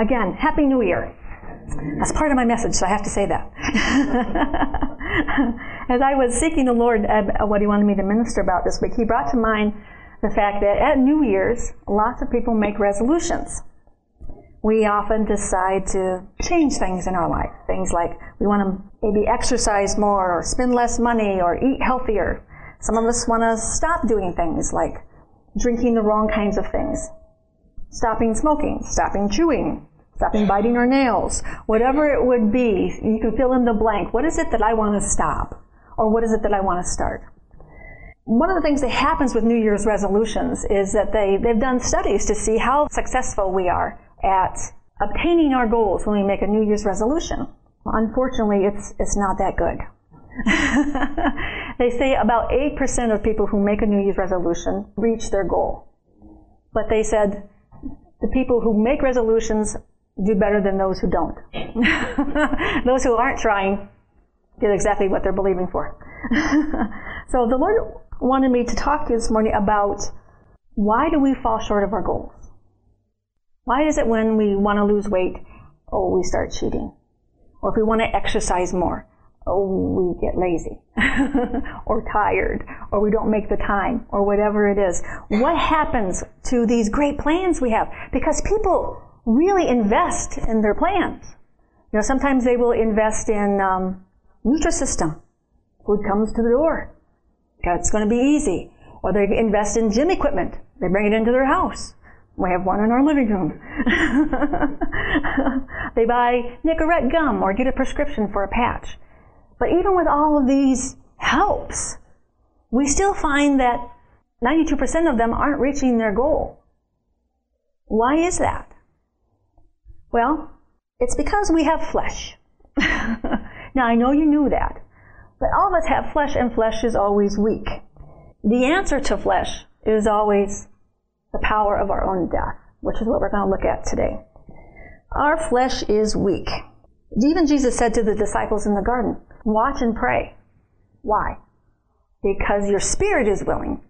Again, Happy New Year. That's part of my message, so I have to say that. As I was seeking the Lord uh, what He wanted me to minister about this week, He brought to mind the fact that at New Year's, lots of people make resolutions. We often decide to change things in our life. Things like we want to maybe exercise more, or spend less money, or eat healthier. Some of us want to stop doing things like drinking the wrong kinds of things, stopping smoking, stopping chewing, stopping biting our nails, whatever it would be, you can fill in the blank. What is it that I want to stop? Or what is it that I want to start? One of the things that happens with New Year's resolutions is that they, they've done studies to see how successful we are at obtaining our goals when we make a New Year's resolution. Unfortunately, it's, it's not that good. they say about 8% of people who make a New Year's resolution reach their goal. But they said the people who make resolutions do better than those who don't. those who aren't trying get exactly what they're believing for. so the Lord wanted me to talk to you this morning about why do we fall short of our goals? Why is it when we want to lose weight, oh, we start cheating? Or if we want to exercise more, oh, we get lazy or tired or we don't make the time or whatever it is. What happens to these great plans we have? Because people really invest in their plans. You know, sometimes they will invest in um, Nutrisystem. Food comes to the door. It's going to be easy. Or they invest in gym equipment. They bring it into their house. We have one in our living room. they buy Nicorette gum or get a prescription for a patch. But even with all of these helps, we still find that 92% of them aren't reaching their goal. Why is that? Well, it's because we have flesh. now, I know you knew that, but all of us have flesh, and flesh is always weak. The answer to flesh is always the power of our own death, which is what we're going to look at today. Our flesh is weak. Even Jesus said to the disciples in the garden, Watch and pray. Why? Because your spirit is willing,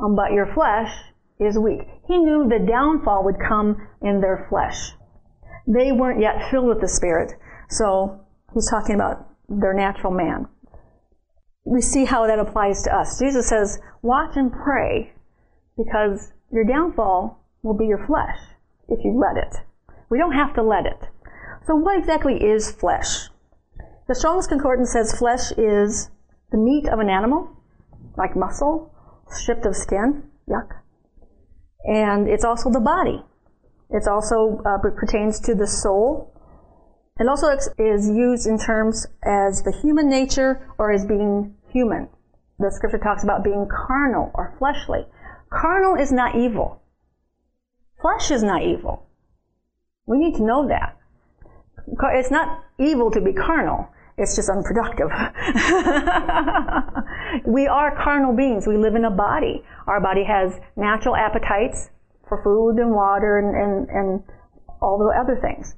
um, but your flesh is weak. He knew the downfall would come in their flesh they weren't yet filled with the Spirit. So he's talking about their natural man. We see how that applies to us. Jesus says, Watch and pray because your downfall will be your flesh if you let it. We don't have to let it. So, what exactly is flesh? The Strong's Concordance says flesh is the meat of an animal, like muscle, stripped of skin, yuck. And it's also the body. It also uh, pertains to the soul. It also is used in terms as the human nature or as being human. The scripture talks about being carnal or fleshly. Carnal is not evil. Flesh is not evil. We need to know that. It's not evil to be carnal. It's just unproductive. we are carnal beings. We live in a body. Our body has natural appetites for food and water and, and, and all the other things.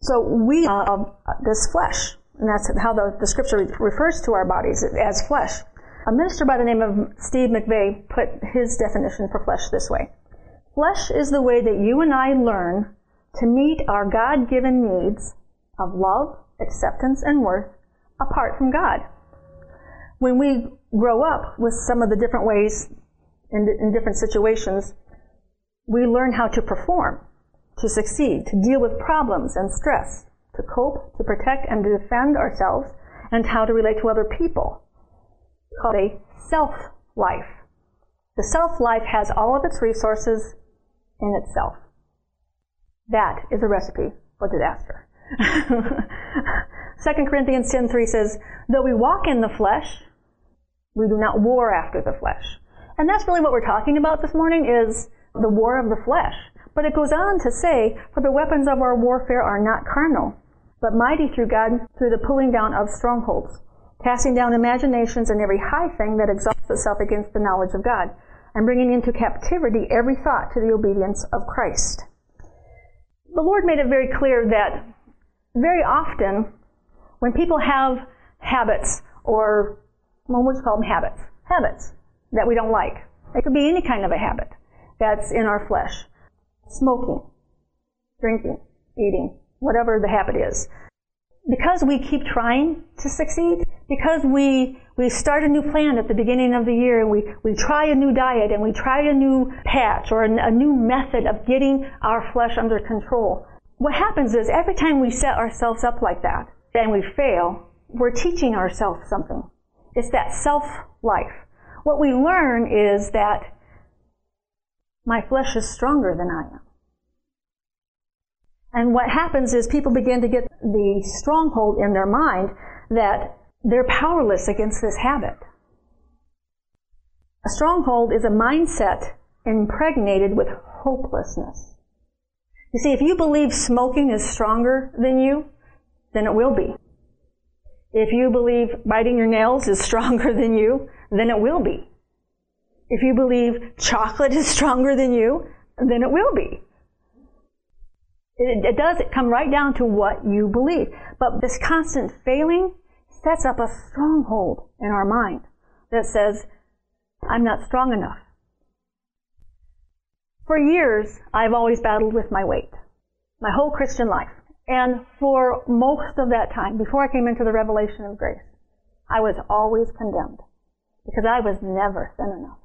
So we of uh, this flesh, and that's how the, the scripture refers to our bodies as flesh. A minister by the name of Steve McVey put his definition for flesh this way. Flesh is the way that you and I learn to meet our God given needs of love, acceptance, and worth apart from God. When we grow up with some of the different ways in, in different situations we learn how to perform, to succeed, to deal with problems and stress, to cope, to protect and to defend ourselves, and how to relate to other people. It's called a self life. The self life has all of its resources in itself. That is a recipe for disaster. 2 Corinthians 10:3 says, "Though we walk in the flesh, we do not war after the flesh." And that's really what we're talking about this morning is the war of the flesh. But it goes on to say, For the weapons of our warfare are not carnal, but mighty through God through the pulling down of strongholds, casting down imaginations and every high thing that exalts itself against the knowledge of God, and bringing into captivity every thought to the obedience of Christ. The Lord made it very clear that very often when people have habits or well, we'll call them habits, habits that we don't like. It could be any kind of a habit that's in our flesh. Smoking, drinking, eating, whatever the habit is. Because we keep trying to succeed, because we, we start a new plan at the beginning of the year and we, we try a new diet and we try a new patch or a, a new method of getting our flesh under control, what happens is every time we set ourselves up like that and we fail, we're teaching ourselves something. It's that self life. What we learn is that my flesh is stronger than I am. And what happens is people begin to get the stronghold in their mind that they're powerless against this habit. A stronghold is a mindset impregnated with hopelessness. You see, if you believe smoking is stronger than you, then it will be. If you believe biting your nails is stronger than you, then it will be. If you believe chocolate is stronger than you, then it will be. It, it does come right down to what you believe. But this constant failing sets up a stronghold in our mind that says, I'm not strong enough. For years, I've always battled with my weight, my whole Christian life. And for most of that time, before I came into the revelation of grace, I was always condemned because I was never thin enough.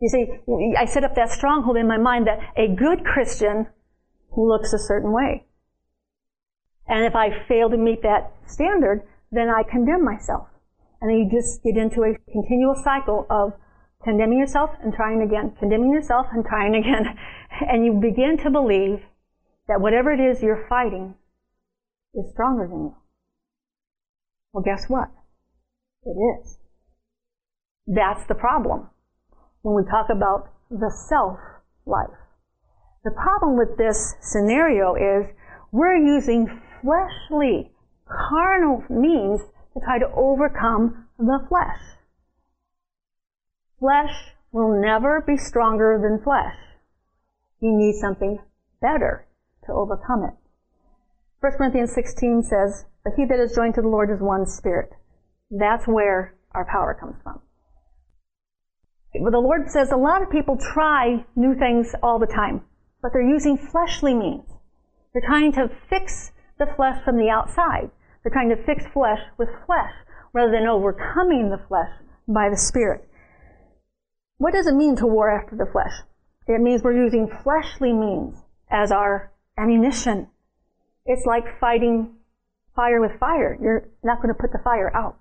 You see, I set up that stronghold in my mind that a good Christian looks a certain way. And if I fail to meet that standard, then I condemn myself. And then you just get into a continual cycle of condemning yourself and trying again, condemning yourself and trying again. And you begin to believe that whatever it is you're fighting is stronger than you. Well, guess what? It is. That's the problem when we talk about the self life. The problem with this scenario is we're using fleshly, carnal means to try to overcome the flesh. Flesh will never be stronger than flesh. You need something better to overcome it. 1 Corinthians 16 says, But he that is joined to the Lord is one spirit. That's where our power comes from. The Lord says a lot of people try new things all the time, but they're using fleshly means. They're trying to fix the flesh from the outside. They're trying to fix flesh with flesh rather than overcoming the flesh by the Spirit. What does it mean to war after the flesh? It means we're using fleshly means as our ammunition. It's like fighting fire with fire. You're not going to put the fire out.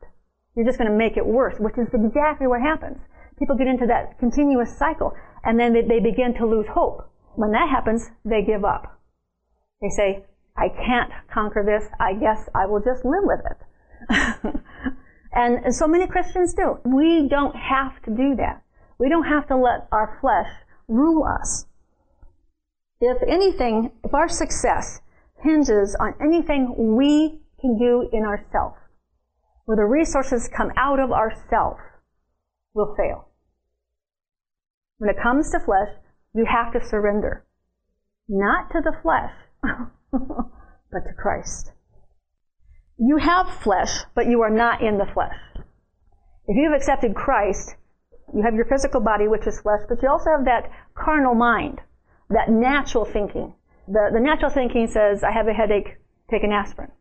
You're just going to make it worse, which is exactly what happens people get into that continuous cycle and then they, they begin to lose hope. When that happens, they give up. They say, I can't conquer this. I guess I will just live with it. and, and so many Christians do. We don't have to do that. We don't have to let our flesh rule us. If anything, if our success hinges on anything we can do in ourselves, where the resources come out of ourselves, we'll fail. When it comes to flesh, you have to surrender. Not to the flesh, but to Christ. You have flesh, but you are not in the flesh. If you have accepted Christ, you have your physical body, which is flesh, but you also have that carnal mind, that natural thinking. The, the natural thinking says, I have a headache, take an aspirin.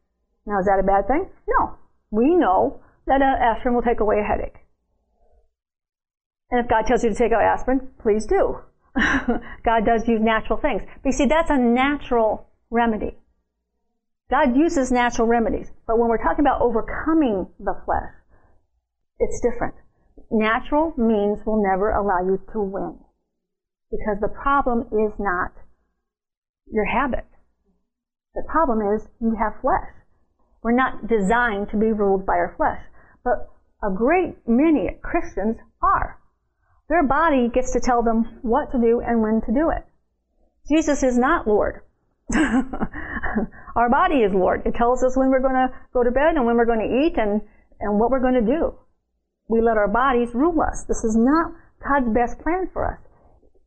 Now, is that a bad thing? No. We know that an aspirin will take away a headache. And if God tells you to take out aspirin, please do. God does use natural things. But you see, that's a natural remedy. God uses natural remedies. But when we're talking about overcoming the flesh, it's different. Natural means will never allow you to win. Because the problem is not your habit. The problem is you have flesh. We're not designed to be ruled by our flesh. But a great many Christians are. Their body gets to tell them what to do and when to do it. Jesus is not Lord. Our body is Lord. It tells us when we're going to go to bed and when we're going to eat and, and what we're going to do. We let our bodies rule us. This is not God's best plan for us.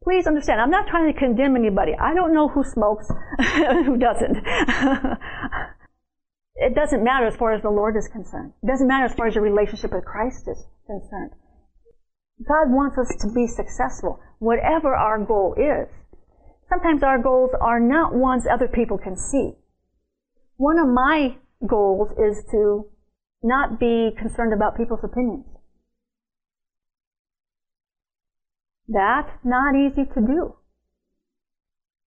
Please understand, I'm not trying to condemn anybody. I don't know who smokes, who doesn't. it doesn't matter as far as the Lord is concerned. It doesn't matter as far as your relationship with Christ is concerned. God wants us to be successful, whatever our goal is. sometimes our goals are not ones other people can see. One of my goals is to not be concerned about people's opinions. That's not easy to do.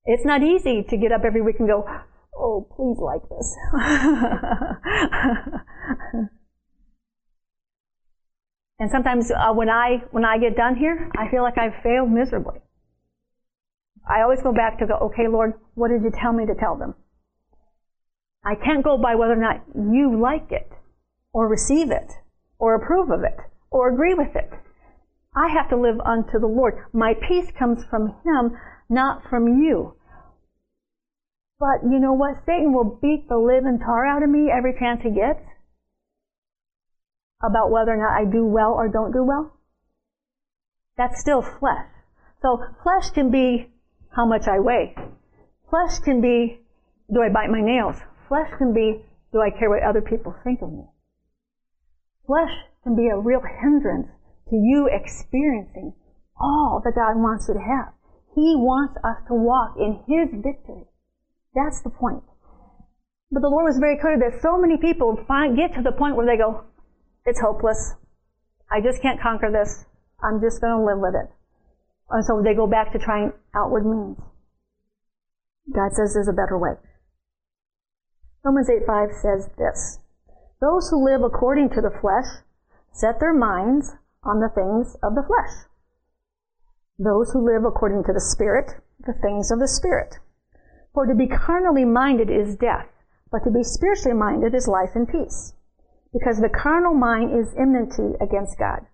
It's not easy to get up every week and go, oh, please like this. and sometimes uh, when I when I get done here, I feel like I've failed miserably. I always go back to go, okay, Lord, what did you tell me to tell them? I can't go by whether or not you like it, or receive it, or approve of it, or agree with it. I have to live unto the Lord. My peace comes from Him, not from you. But you know what? Satan will beat the living tar out of me every chance he gets about whether or not I do well or don't do well. That's still flesh. So flesh can be how much I weigh. Flesh can be, do I bite my nails? Flesh can be, do I care what other people think of me? Flesh can be a real hindrance to you experiencing all that God wants you to have. He wants us to walk in His victory. That's the point. But the Lord was very clear that so many people find, get to the point where they go, it's hopeless. I just can't conquer this. I'm just going to live with it. And so they go back to trying outward means. God says there's a better way. Romans 8 5 says this Those who live according to the flesh set their minds on the things of the flesh. Those who live according to the Spirit, the things of the Spirit. For to be carnally minded is death, but to be spiritually minded is life and peace. Because the carnal mind is enmity against God,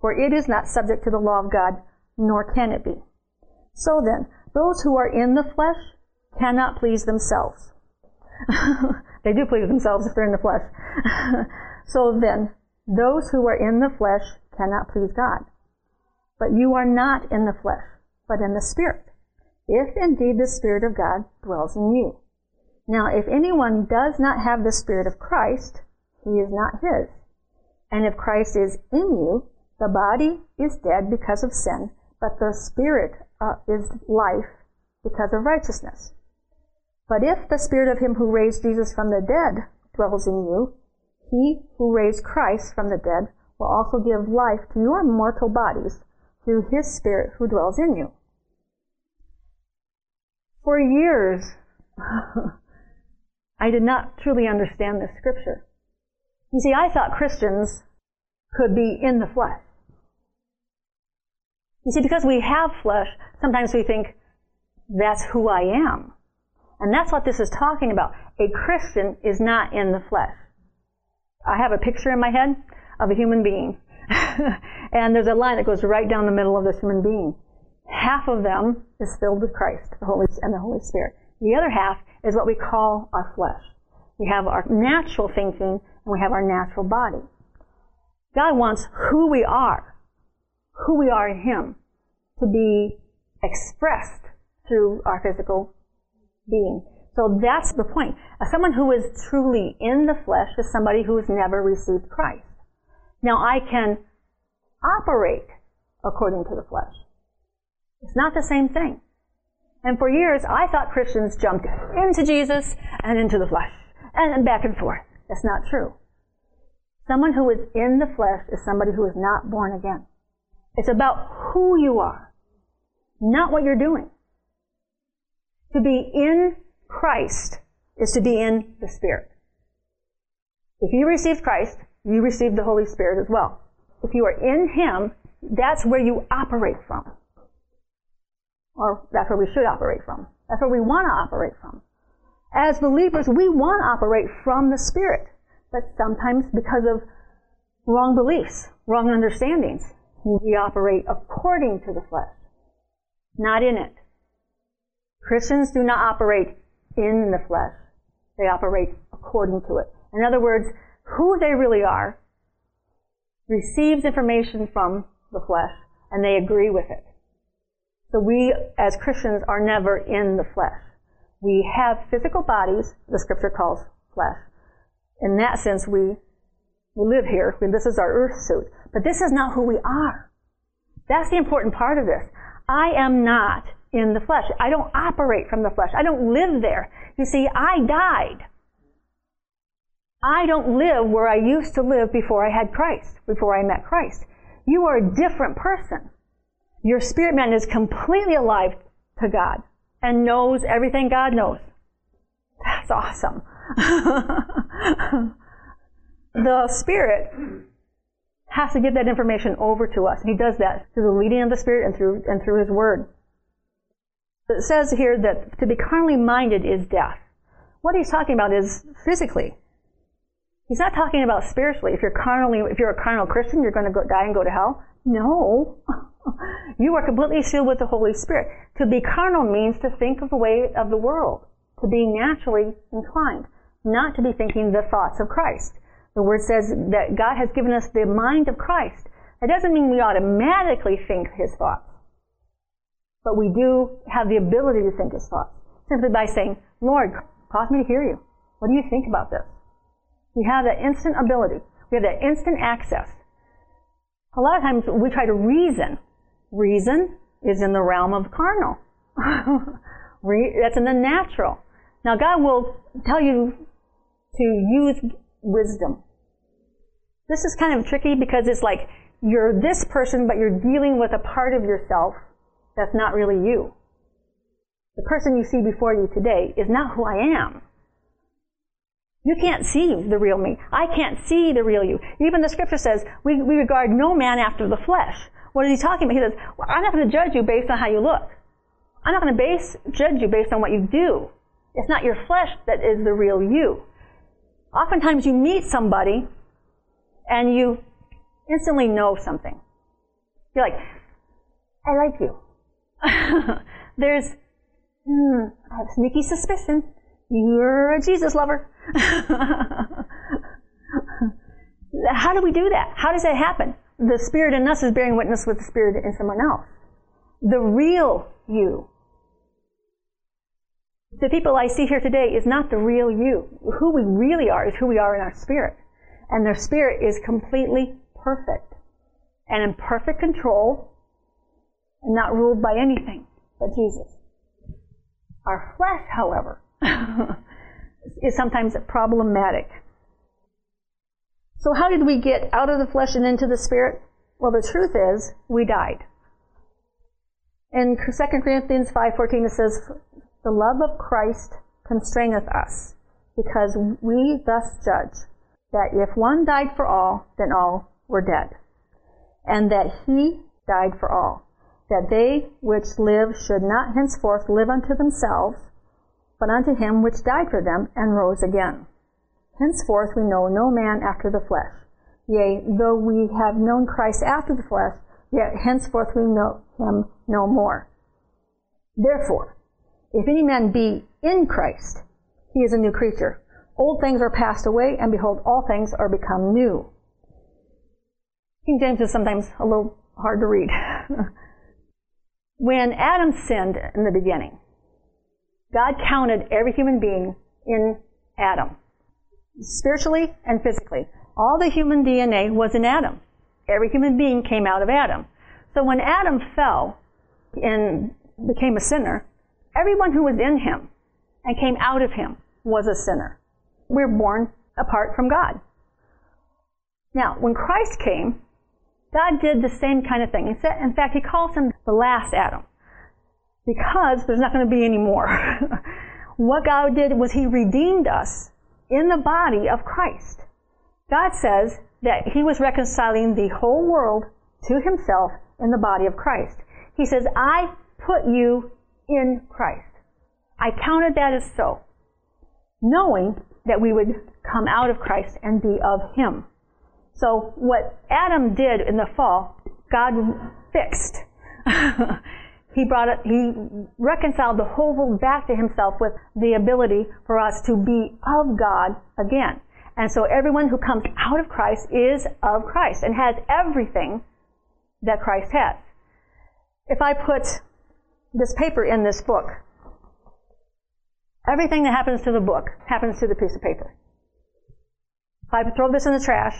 for it is not subject to the law of God, nor can it be. So then, those who are in the flesh cannot please themselves. they do please themselves if they're in the flesh. so then, those who are in the flesh cannot please God. But you are not in the flesh, but in the Spirit, if indeed the Spirit of God dwells in you. Now, if anyone does not have the Spirit of Christ, he is not his. And if Christ is in you, the body is dead because of sin, but the Spirit uh, is life because of righteousness. But if the Spirit of him who raised Jesus from the dead dwells in you, he who raised Christ from the dead will also give life to your mortal bodies through his Spirit who dwells in you. For years, I did not truly understand this scripture. You see, I thought Christians could be in the flesh. You see, because we have flesh, sometimes we think, that's who I am. And that's what this is talking about. A Christian is not in the flesh. I have a picture in my head of a human being. and there's a line that goes right down the middle of this human being. Half of them is filled with Christ the Holy, and the Holy Spirit. The other half is what we call our flesh. We have our natural thinking we have our natural body. God wants who we are, who we are in Him, to be expressed through our physical being. So that's the point. Uh, someone who is truly in the flesh is somebody who has never received Christ. Now I can operate according to the flesh. It's not the same thing. And for years, I thought Christians jumped into Jesus and into the flesh and back and forth. That's not true. Someone who is in the flesh is somebody who is not born again. It's about who you are, not what you're doing. To be in Christ is to be in the Spirit. If you received Christ, you received the Holy Spirit as well. If you are in Him, that's where you operate from. Or that's where we should operate from. That's where we want to operate from. As believers, we want to operate from the Spirit. But sometimes because of wrong beliefs, wrong understandings, we operate according to the flesh, not in it. Christians do not operate in the flesh. They operate according to it. In other words, who they really are receives information from the flesh and they agree with it. So we as Christians are never in the flesh. We have physical bodies, the scripture calls flesh. In that sense, we, we live here. This is our earth suit. But this is not who we are. That's the important part of this. I am not in the flesh. I don't operate from the flesh. I don't live there. You see, I died. I don't live where I used to live before I had Christ, before I met Christ. You are a different person. Your spirit man is completely alive to God and knows everything God knows. That's awesome. the spirit has to give that information over to us. He does that through the leading of the spirit and through and through his word. It says here that to be carnally minded is death. What he's talking about is physically. He's not talking about spiritually. If you're carnally, if you're a carnal Christian, you're going to go, die and go to hell. No. you are completely sealed with the Holy Spirit. To be carnal means to think of the way of the world, to be naturally inclined, not to be thinking the thoughts of Christ. The word says that God has given us the mind of Christ. That doesn't mean we automatically think his thoughts. But we do have the ability to think his thoughts. Simply by saying, Lord, cause me to hear you. What do you think about this? We have that instant ability. We have that instant access. A lot of times we try to reason. Reason is in the realm of carnal. That's in the natural. Now God will tell you to use wisdom. This is kind of tricky because it's like you're this person, but you're dealing with a part of yourself that's not really you. The person you see before you today is not who I am. You can't see the real me. I can't see the real you. Even the scripture says we, we regard no man after the flesh. What is he talking about? He says, well, I'm not going to judge you based on how you look. I'm not going to base, judge you based on what you do. It's not your flesh that is the real you. Oftentimes you meet somebody and you instantly know something. You're like, I like you. There's, hmm, I have sneaky suspicion you're a Jesus lover. How do we do that? How does that happen? The spirit in us is bearing witness with the spirit in someone else. The real you. The people I see here today is not the real you. Who we really are is who we are in our spirit. And their spirit is completely perfect and in perfect control and not ruled by anything but Jesus. Our flesh, however, is sometimes problematic. So how did we get out of the flesh and into the spirit? Well, the truth is, we died. In 2 Corinthians 5.14 it says, The love of Christ constraineth us, because we thus judge, that if one died for all, then all were dead. And that he died for all, that they which live should not henceforth live unto themselves, but unto him which died for them and rose again. Henceforth we know no man after the flesh. Yea, though we have known Christ after the flesh, yet henceforth we know him no more. Therefore, if any man be in Christ, he is a new creature. Old things are passed away, and behold, all things are become new. King James is sometimes a little hard to read. when Adam sinned in the beginning, God counted every human being in Adam, spiritually and physically. All the human DNA was in Adam. Every human being came out of Adam. So when Adam fell and became a sinner, everyone who was in him and came out of him was a sinner. We're born apart from God. Now, when Christ came, God did the same kind of thing. In fact, he calls him the last Adam because there's not going to be any more. what God did was He redeemed us in the body of Christ. God says that He was reconciling the whole world to Himself in the body of Christ. He says, I put you in Christ. I counted that as so, knowing that we would come out of Christ and be of Him. So what Adam did in the fall, God fixed. he brought it, he reconciled the whole world back to himself with the ability for us to be of God again. And so everyone who comes out of Christ is of Christ and has everything that Christ has. If I put this paper in this book, everything that happens to the book happens to the piece of paper. If I throw this in the trash,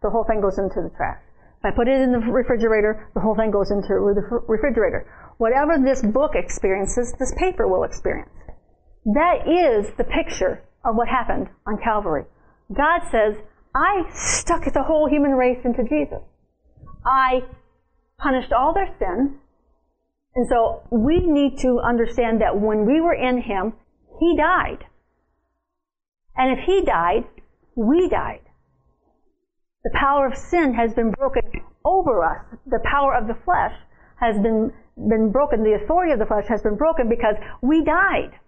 the whole thing goes into the trash. If I put it in the refrigerator, the whole thing goes into the refrigerator. Whatever this book experiences, this paper will experience. That is the picture of what happened on Calvary. God says, I stuck the whole human race into Jesus. I punished all their sins. And so we need to understand that when we were in Him, He died. And if He died, we died. The power of sin has been broken over us. The power of the flesh has been, been broken. The authority of the flesh has been broken because we died.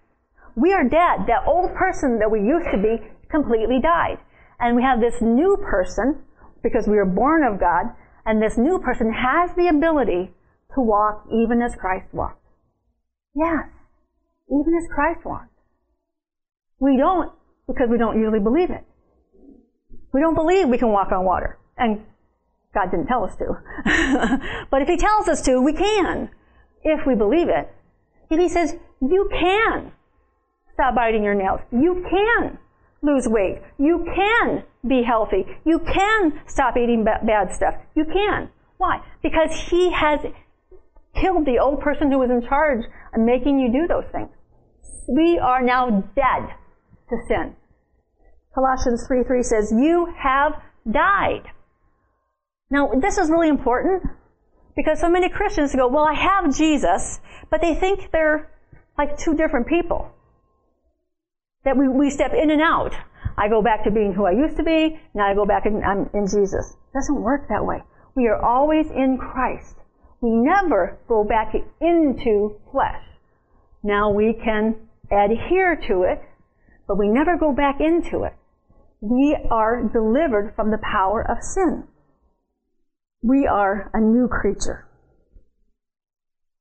We are dead. That old person that we used to be completely died. And we have this new person because we are born of God, and this new person has the ability to walk even as Christ walked. Yes, even as Christ walked. We don't because we don't usually believe it. We don't believe we can walk on water. And God didn't tell us to. but if He tells us to, we can. If we believe it. If He says, you can stop biting your nails. You can lose weight. You can be healthy. You can stop eating bad stuff. You can. Why? Because He has killed the old person who was in charge of making you do those things. We are now dead to sin. Colossians 3 3 says, You have died. Now, this is really important because so many Christians go, Well, I have Jesus, but they think they're like two different people. That we, we step in and out. I go back to being who I used to be, now I go back and I'm in Jesus. It doesn't work that way. We are always in Christ. We never go back into flesh. Now we can adhere to it, but we never go back into it we are delivered from the power of sin. We are a new creature.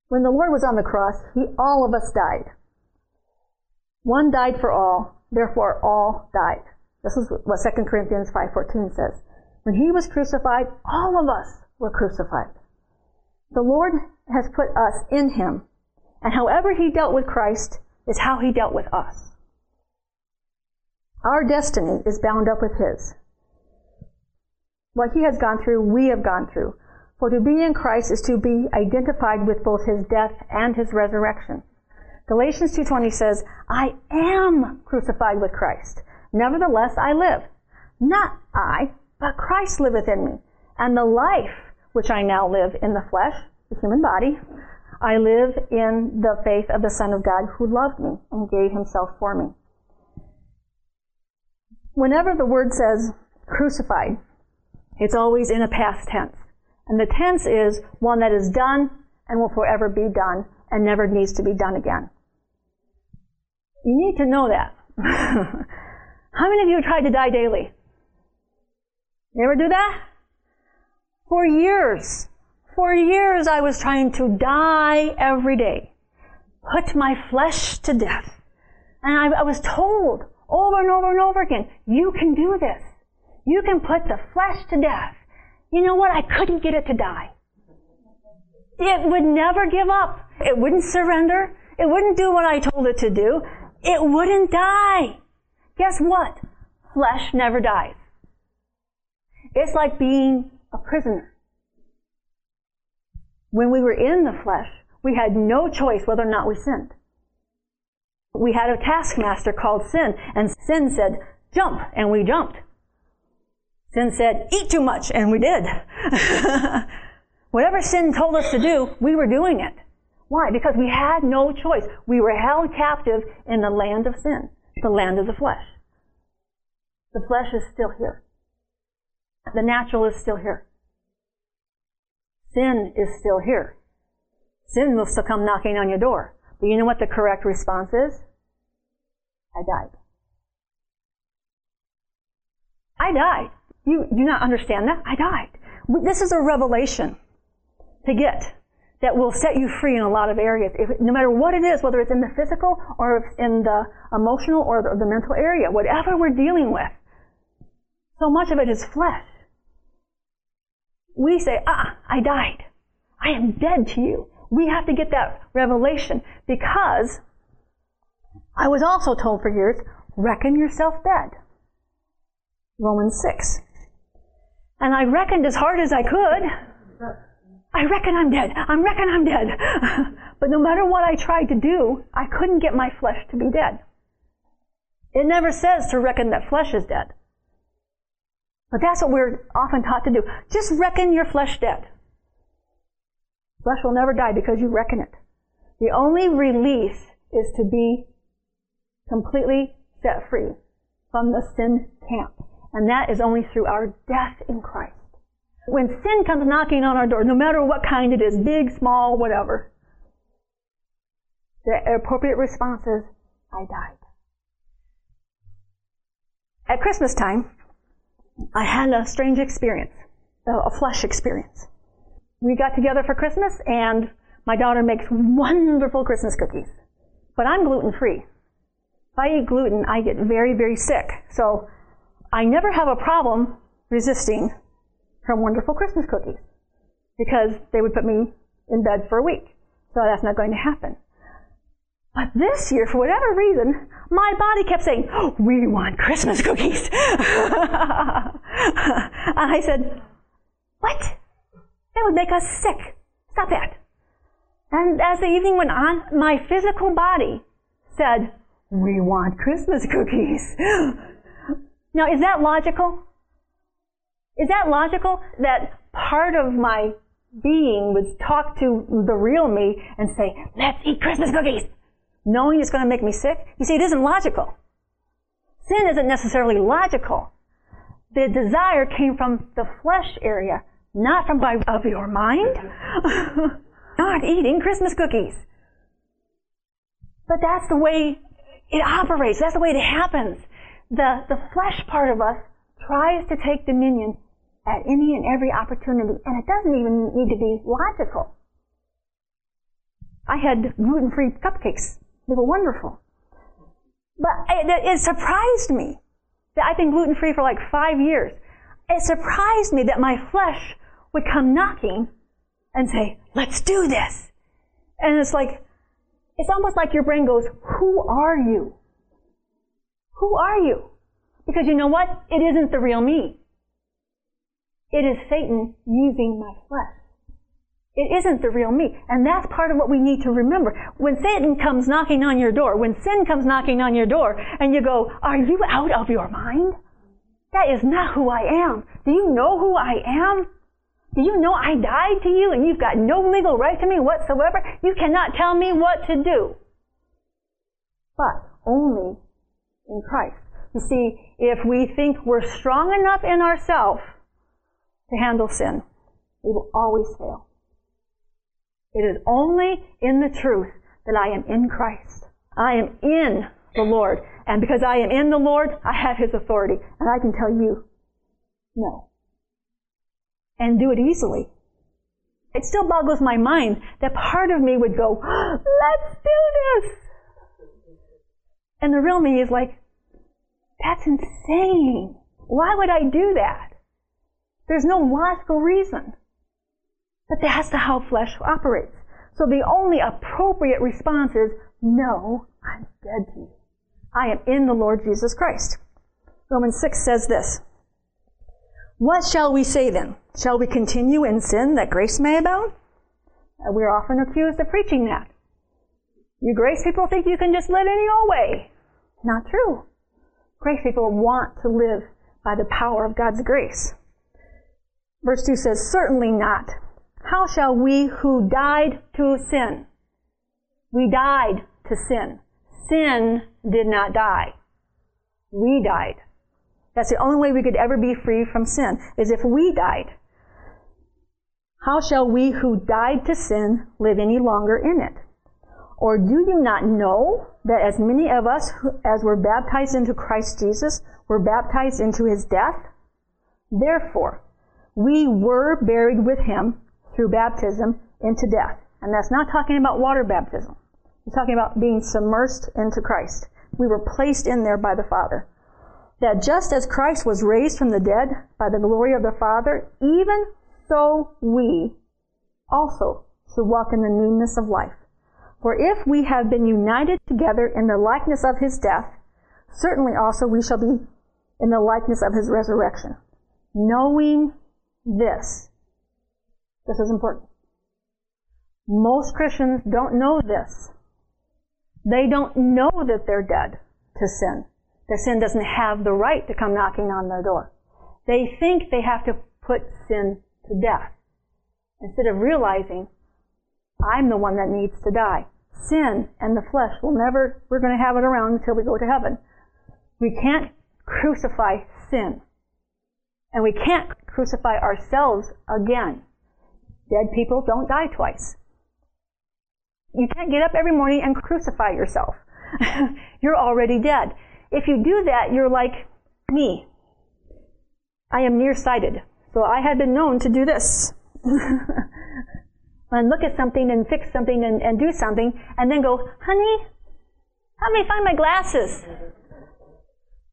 When the Lord was on the cross, he, all of us died. One died for all, therefore all died. This is what 2 Corinthians 5.14 says. When he was crucified, all of us were crucified. The Lord has put us in him, and however he dealt with Christ is how he dealt with us. Our destiny is bound up with His. What He has gone through, we have gone through. For to be in Christ is to be identified with both His death and His resurrection. Galatians 2.20 says, I am crucified with Christ. Nevertheless, I live. Not I, but Christ liveth in me. And the life which I now live in the flesh, the human body, I live in the faith of the Son of God who loved me and gave himself for me whenever the word says crucified, it's always in a past tense. And the tense is one that is done and will forever be done and never needs to be done again. You need to know that. How many of you tried to die daily? You ever do that? For years, for years I was trying to die every day. Put my flesh to death. And I, I was told over and over and over again. You can do this. You can put the flesh to death. You know what? I couldn't get it to die. It would never give up. It wouldn't surrender. It wouldn't do what I told it to do. It wouldn't die. Guess what? Flesh never dies. It's like being a prisoner. When we were in the flesh, we had no choice whether or not we sinned. We had a taskmaster called sin, and sin said, jump, and we jumped. Sin said, eat too much, and we did. Whatever sin told us to do, we were doing it. Why? Because we had no choice. We were held captive in the land of sin, the land of the flesh. The flesh is still here. The natural is still here. Sin is still here. Sin will still come knocking on your door. But you know what the correct response is? I died. I died. You do not understand that? I died. This is a revelation to get that will set you free in a lot of areas. If, no matter what it is, whether it's in the physical or in the emotional or the, the mental area, whatever we're dealing with, so much of it is flesh. We say, ah, I died. I am dead to you. We have to get that revelation because I was also told for years, reckon yourself dead. Romans 6. And I reckoned as hard as I could. I reckon I'm dead. I reckon I'm dead. but no matter what I tried to do, I couldn't get my flesh to be dead. It never says to reckon that flesh is dead. But that's what we're often taught to do. Just reckon your flesh dead. Flesh will never die because you reckon it. The only release is to be completely set free from the sin camp. And that is only through our death in Christ. When sin comes knocking on our door, no matter what kind it is, big, small, whatever, the appropriate response is, I died. At Christmas time, I had a strange experience, a flesh experience. We got together for Christmas, and my daughter makes wonderful Christmas cookies. But I'm gluten free. If I eat gluten, I get very, very sick. So I never have a problem resisting her wonderful Christmas cookies because they would put me in bed for a week. So that's not going to happen. But this year, for whatever reason, my body kept saying, oh, We want Christmas cookies. and I said, What? That would make us sick. Stop that. And as the evening went on, my physical body said, We want Christmas cookies. now, is that logical? Is that logical that part of my being would talk to the real me and say, Let's eat Christmas cookies? knowing it's going to make me sick? You see, it isn't logical. Sin isn't necessarily logical. The desire came from the flesh area, not from by of your mind. not eating Christmas cookies. But that's the way it operates. That's the way it happens. The, the flesh part of us tries to take dominion at any and every opportunity, and it doesn't even need to be logical. I had gluten-free cupcakes they were wonderful. But it, it surprised me that I've been gluten free for like five years. It surprised me that my flesh would come knocking and say, let's do this. And it's like, it's almost like your brain goes, who are you? Who are you? Because you know what? It isn't the real me. It is Satan using my flesh. It isn't the real me. And that's part of what we need to remember. When Satan comes knocking on your door, when sin comes knocking on your door, and you go, Are you out of your mind? That is not who I am. Do you know who I am? Do you know I died to you and you've got no legal right to me whatsoever? You cannot tell me what to do. But only in Christ. You see, if we think we're strong enough in ourselves to handle sin, we will always fail. It is only in the truth that I am in Christ. I am in the Lord. And because I am in the Lord, I have His authority. And I can tell you, no. And do it easily. It still boggles my mind that part of me would go, let's do this. And the real me is like, that's insane. Why would I do that? There's no logical reason. But that's how flesh operates. So the only appropriate response is, no, I'm dead to you. I am in the Lord Jesus Christ. Romans 6 says this. What shall we say then? Shall we continue in sin that grace may abound? Uh, we're often accused of preaching that. You grace people think you can just live any old way. Not true. Grace people want to live by the power of God's grace. Verse 2 says, Certainly not. How shall we who died to sin? We died to sin. Sin did not die. We died. That's the only way we could ever be free from sin, is if we died. How shall we who died to sin live any longer in it? Or do you not know that as many of us as were baptized into Christ Jesus were baptized into his death? Therefore, we were buried with him through baptism into death. And that's not talking about water baptism. He's talking about being submersed into Christ. We were placed in there by the Father. That just as Christ was raised from the dead by the glory of the Father, even so we also should walk in the newness of life. For if we have been united together in the likeness of his death, certainly also we shall be in the likeness of his resurrection. Knowing this, this is important. Most Christians don't know this. They don't know that they're dead to sin. That sin doesn't have the right to come knocking on their door. They think they have to put sin to death instead of realizing I'm the one that needs to die. Sin and the flesh will never, we're going to have it around until we go to heaven. We can't crucify sin. And we can't crucify ourselves again. Dead people don't die twice. You can't get up every morning and crucify yourself. you're already dead. If you do that, you're like me. I am nearsighted. So I have been known to do this. and look at something and fix something and, and do something and then go, honey, help me find my glasses.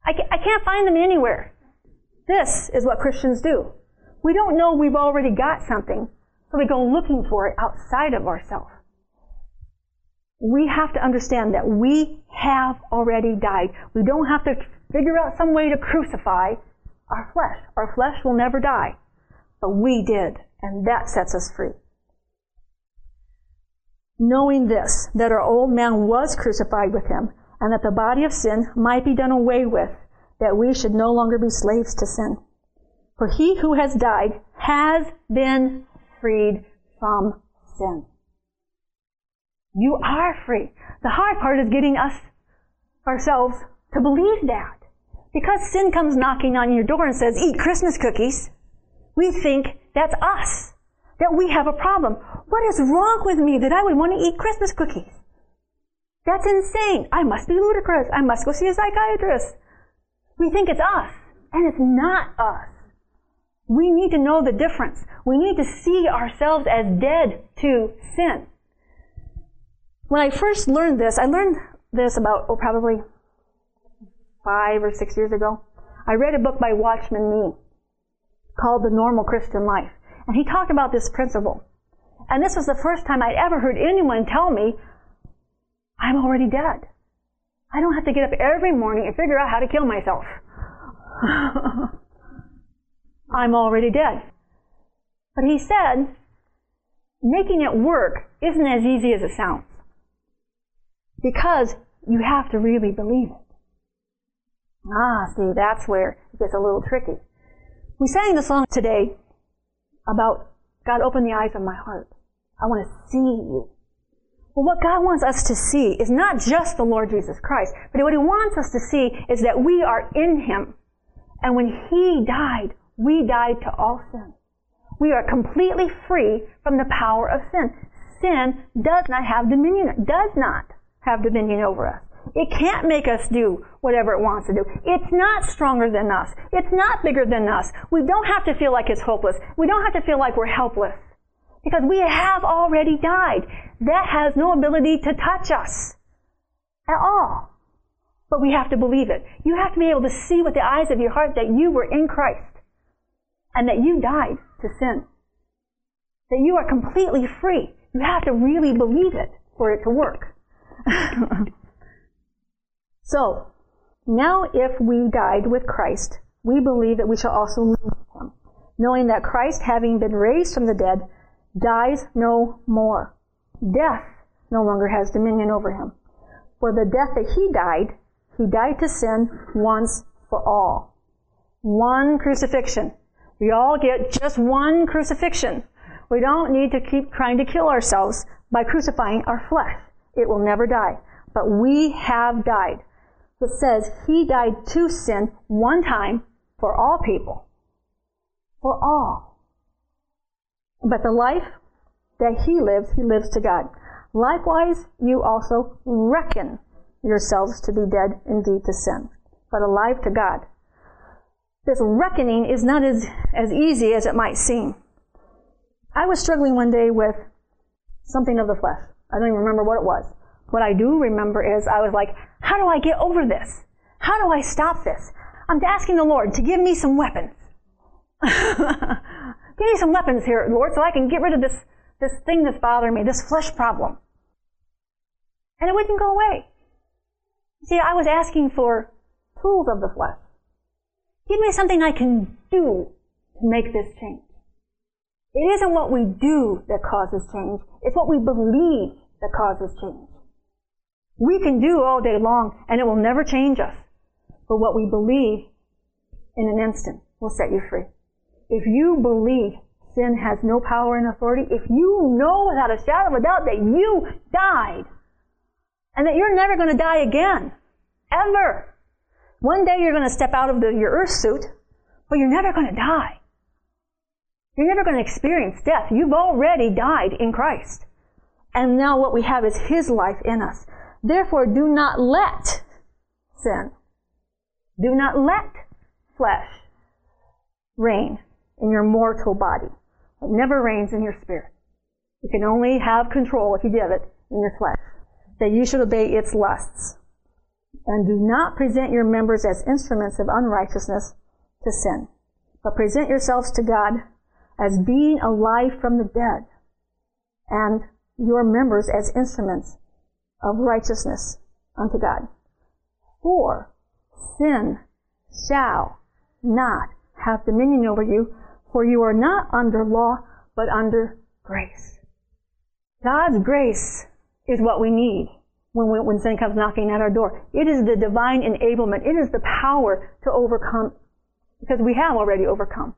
I, I can't find them anywhere. This is what Christians do. We don't know we've already got something, so we go looking for it outside of ourselves. We have to understand that we have already died. We don't have to figure out some way to crucify our flesh. Our flesh will never die. But we did, and that sets us free. Knowing this, that our old man was crucified with him, and that the body of sin might be done away with, that we should no longer be slaves to sin. For he who has died has been freed from sin. You are free. The hard part is getting us ourselves to believe that. Because sin comes knocking on your door and says, eat Christmas cookies, we think that's us. That we have a problem. What is wrong with me that I would want to eat Christmas cookies? That's insane. I must be ludicrous. I must go see a psychiatrist. We think it's us, and it's not us. We need to know the difference. We need to see ourselves as dead to sin. When I first learned this, I learned this about, oh, probably five or six years ago. I read a book by Watchman Nee called The Normal Christian Life. And he talked about this principle. And this was the first time I'd ever heard anyone tell me, I'm already dead. I don't have to get up every morning and figure out how to kill myself. I'm already dead. But he said, making it work isn't as easy as it sounds. Because you have to really believe it. Ah, see, that's where it gets a little tricky. We sang the song today about God open the eyes of my heart. I want to see you. Well, what God wants us to see is not just the Lord Jesus Christ, but what He wants us to see is that we are in Him. And when He died, we died to all sin. We are completely free from the power of sin. Sin does not have dominion, does not have dominion over us. It can't make us do whatever it wants to do. It's not stronger than us. It's not bigger than us. We don't have to feel like it's hopeless. We don't have to feel like we're helpless. Because we have already died. That has no ability to touch us at all. But we have to believe it. You have to be able to see with the eyes of your heart that you were in Christ and that you died to sin. That you are completely free. You have to really believe it for it to work. So, now if we died with Christ, we believe that we shall also live with him, knowing that Christ, having been raised from the dead, dies no more. Death no longer has dominion over him. For the death that he died, he died to sin once for all. One crucifixion. We all get just one crucifixion. We don't need to keep trying to kill ourselves by crucifying our flesh. It will never die. But we have died. It says he died to sin one time for all people. For all. But the life that he lives, he lives to God. Likewise, you also reckon yourselves to be dead indeed to sin, but alive to God. This reckoning is not as, as easy as it might seem. I was struggling one day with something of the flesh. I don't even remember what it was. What I do remember is I was like, how do I get over this? How do I stop this? I'm asking the Lord to give me some weapons. give me some weapons here, Lord, so I can get rid of this, this thing that's bothering me, this flesh problem. And it wouldn't go away. See, I was asking for tools of the flesh. Give me something I can do to make this change. It isn't what we do that causes change. It's what we believe that causes change. We can do all day long and it will never change us. But what we believe in an instant will set you free. If you believe sin has no power and authority, if you know without a shadow of a doubt that you died and that you're never going to die again, ever. One day you're going to step out of the, your earth suit, but you're never going to die. You're never going to experience death. You've already died in Christ. And now what we have is His life in us. Therefore, do not let sin, do not let flesh reign in your mortal body. It never reigns in your spirit. You can only have control if you give it in your flesh. That you should obey its lusts. And do not present your members as instruments of unrighteousness to sin, but present yourselves to God as being alive from the dead, and your members as instruments of righteousness unto God. For sin shall not have dominion over you, for you are not under law, but under grace. God's grace is what we need when, we, when sin comes knocking at our door. It is the divine enablement. It is the power to overcome, because we have already overcome.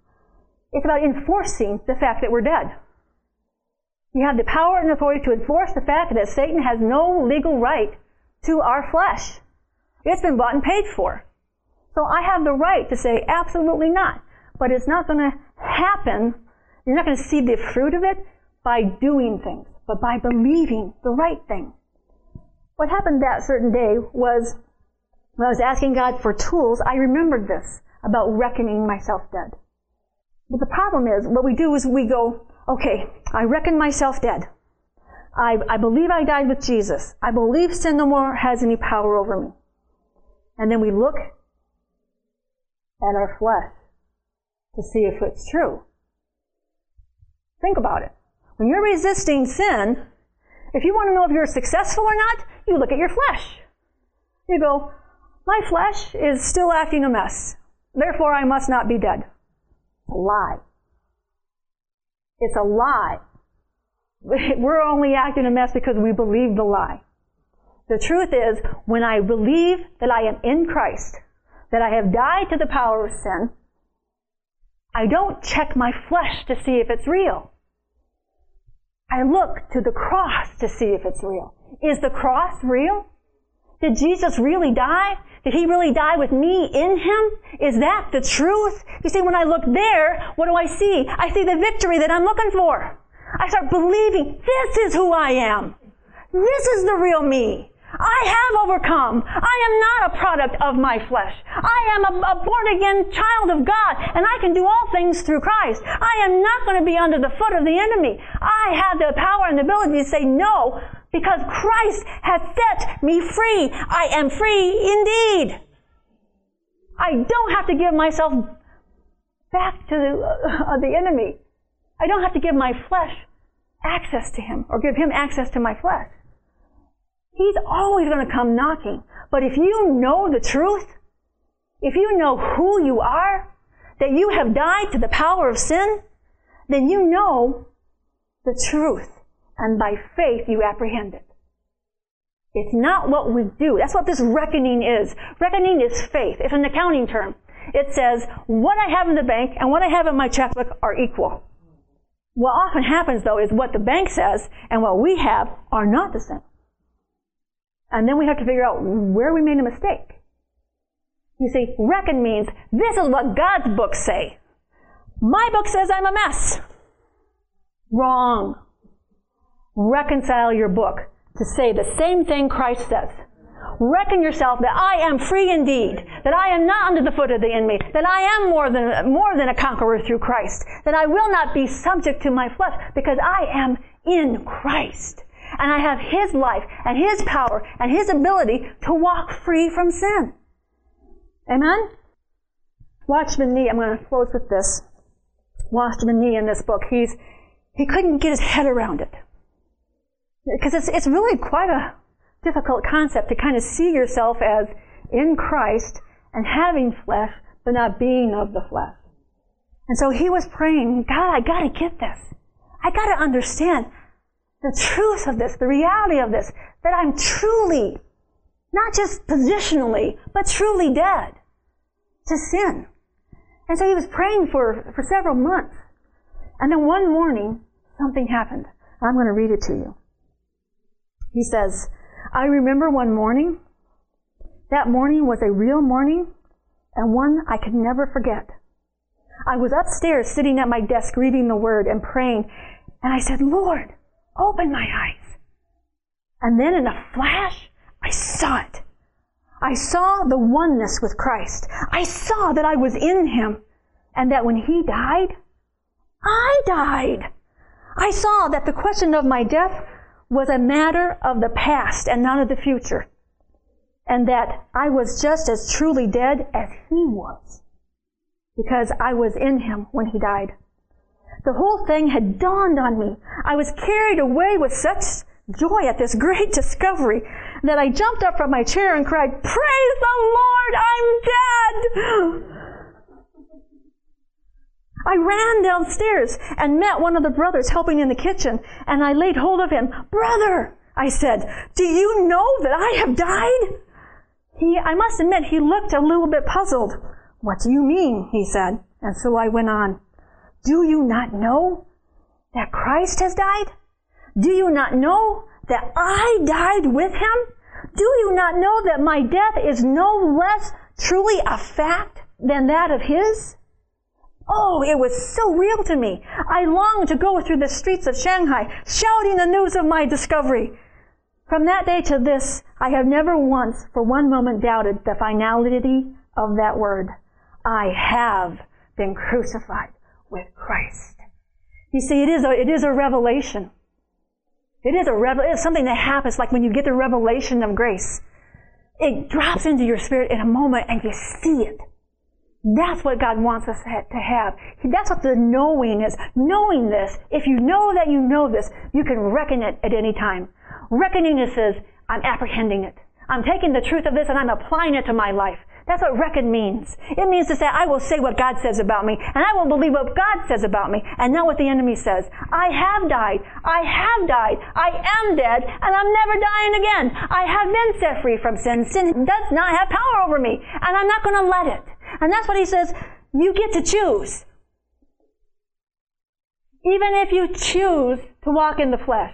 It's about enforcing the fact that we're dead. You have the power and authority to enforce the fact that Satan has no legal right to our flesh. It's been bought and paid for. So I have the right to say absolutely not. But it's not going to happen. You're not going to see the fruit of it by doing things, but by believing the right thing. What happened that certain day was when I was asking God for tools, I remembered this about reckoning myself dead. But the problem is, what we do is we go, okay, I reckon myself dead. I, I believe I died with Jesus. I believe sin no more has any power over me. And then we look at our flesh to see if it's true. Think about it. When you're resisting sin, if you want to know if you're successful or not, you look at your flesh. You go, my flesh is still acting a mess. Therefore, I must not be dead a lie. It's a lie. We're only acting a mess because we believe the lie. The truth is, when I believe that I am in Christ, that I have died to the power of sin, I don't check my flesh to see if it's real. I look to the cross to see if it's real. Is the cross real? Did Jesus really die? Did he really die with me in him? Is that the truth? You see, when I look there, what do I see? I see the victory that I'm looking for. I start believing this is who I am. This is the real me. I have overcome. I am not a product of my flesh. I am a, a born again child of God, and I can do all things through Christ. I am not going to be under the foot of the enemy. I have the power and the ability to say no because Christ has set me free. I am free indeed. I don't have to give myself back to the, uh, the enemy. I don't have to give my flesh access to him or give him access to my flesh. He's always going to come knocking. But if you know the truth, if you know who you are, that you have died to the power of sin, then you know the truth and by faith you apprehend it. It's not what we do. That's what this reckoning is. Reckoning is faith. It's an accounting term. It says, what I have in the bank and what I have in my checkbook are equal. What often happens though is what the bank says and what we have are not the same. And then we have to figure out where we made a mistake. You see, reckon means this is what God's books say. My book says I'm a mess. Wrong reconcile your book to say the same thing Christ says. Reckon yourself that I am free indeed, that I am not under the foot of the enemy, that I am more than, more than a conqueror through Christ, that I will not be subject to my flesh because I am in Christ. And I have His life and His power and His ability to walk free from sin. Amen? Watchman Nee, I'm going to close with this. Watchman Nee in this book, he's, he couldn't get his head around it. Because it's, it's really quite a difficult concept to kind of see yourself as in Christ and having flesh, but not being of the flesh. And so he was praying, God, I gotta get this. I gotta understand the truth of this, the reality of this, that I'm truly, not just positionally, but truly dead to sin. And so he was praying for, for several months. And then one morning, something happened. I'm going to read it to you. He says, I remember one morning. That morning was a real morning and one I could never forget. I was upstairs sitting at my desk reading the word and praying, and I said, Lord, open my eyes. And then in a flash, I saw it. I saw the oneness with Christ. I saw that I was in Him and that when He died, I died. I saw that the question of my death was a matter of the past and not of the future. And that I was just as truly dead as He was. Because I was in Him when He died. The whole thing had dawned on me. I was carried away with such joy at this great discovery that I jumped up from my chair and cried, Praise the Lord, I'm dead! I ran downstairs and met one of the brothers helping in the kitchen, and I laid hold of him. Brother, I said, do you know that I have died? He, I must admit, he looked a little bit puzzled. What do you mean? he said. And so I went on. Do you not know that Christ has died? Do you not know that I died with him? Do you not know that my death is no less truly a fact than that of his? Oh, it was so real to me. I longed to go through the streets of Shanghai shouting the news of my discovery. From that day to this, I have never once for one moment doubted the finality of that word. I have been crucified with Christ. You see, it is a, it is a revelation. It is a revel- it's something that happens like when you get the revelation of grace. It drops into your spirit in a moment and you see it. That's what God wants us to have. That's what the knowing is. Knowing this, if you know that you know this, you can reckon it at any time. Reckoning it says, I'm apprehending it. I'm taking the truth of this and I'm applying it to my life. That's what reckon means. It means to say, I will say what God says about me, and I will believe what God says about me, and not what the enemy says. I have died. I have died. I am dead, and I'm never dying again. I have been set free from sin. Sin does not have power over me, and I'm not going to let it. And that's what he says, you get to choose. Even if you choose to walk in the flesh,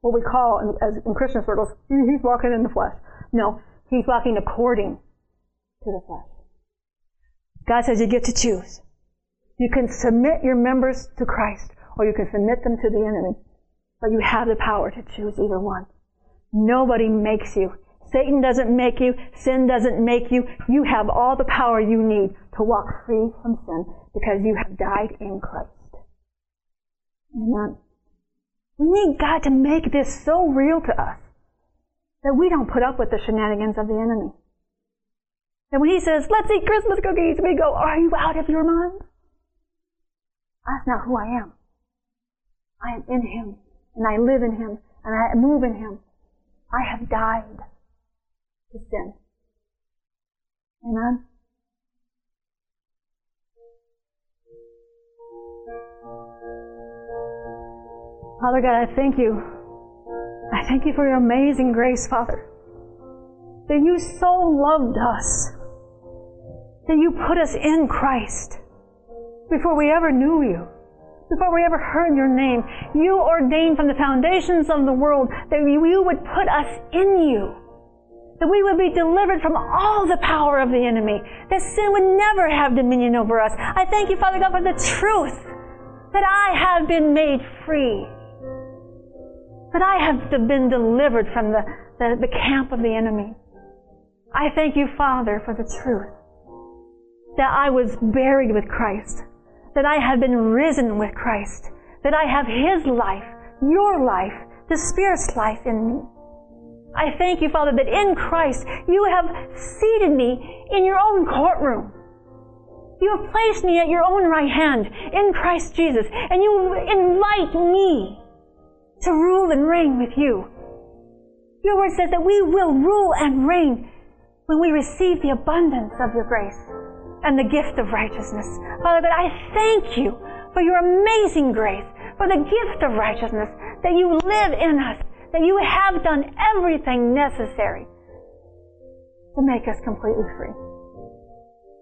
what we call in, as in Christian circles, he's walking in the flesh. No, he's walking according to the flesh. God says you get to choose. You can submit your members to Christ or you can submit them to the enemy. But you have the power to choose either one. Nobody makes you. Satan doesn't make you. Sin doesn't make you. You have all the power you need to walk free from sin because you have died in Christ. Amen. We need God to make this so real to us that we don't put up with the shenanigans of the enemy. And when he says, let's eat Christmas cookies, we go, are you out of your mind? That's not who I am. I am in him, and I live in him, and I move in him. I have died to sin. Amen? Father God, I thank you. I thank you for your amazing grace, Father. That you so loved us that you put us in Christ before we ever knew you, before we ever heard your name. You ordained from the foundations of the world that you would put us in you, that we would be delivered from all the power of the enemy, that sin would never have dominion over us. I thank you, Father God, for the truth that I have been made free, that I have been delivered from the, the, the camp of the enemy. I thank you, Father, for the truth that I was buried with Christ, that I have been risen with Christ, that I have His life, your life, the Spirit's life in me. I thank you, Father, that in Christ you have seated me in your own courtroom. You have placed me at your own right hand in Christ Jesus, and you invite me to rule and reign with you. Your word says that we will rule and reign when we receive the abundance of your grace and the gift of righteousness. Father God, I thank you for your amazing grace, for the gift of righteousness, that you live in us, that you have done everything necessary to make us completely free.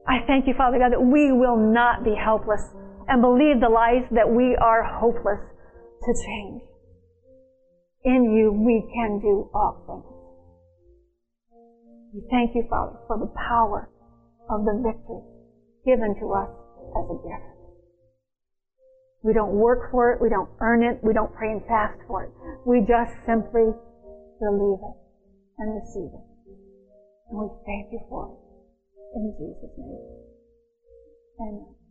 I thank you, Father God, that we will not be helpless and believe the lies that we are hopeless to change. In you, we can do all things. We thank you, Father, for the power of the victory given to us as a gift. We don't work for it, we don't earn it, we don't pray and fast for it. We just simply believe it and receive it. And we thank you for it. In Jesus' name. Amen.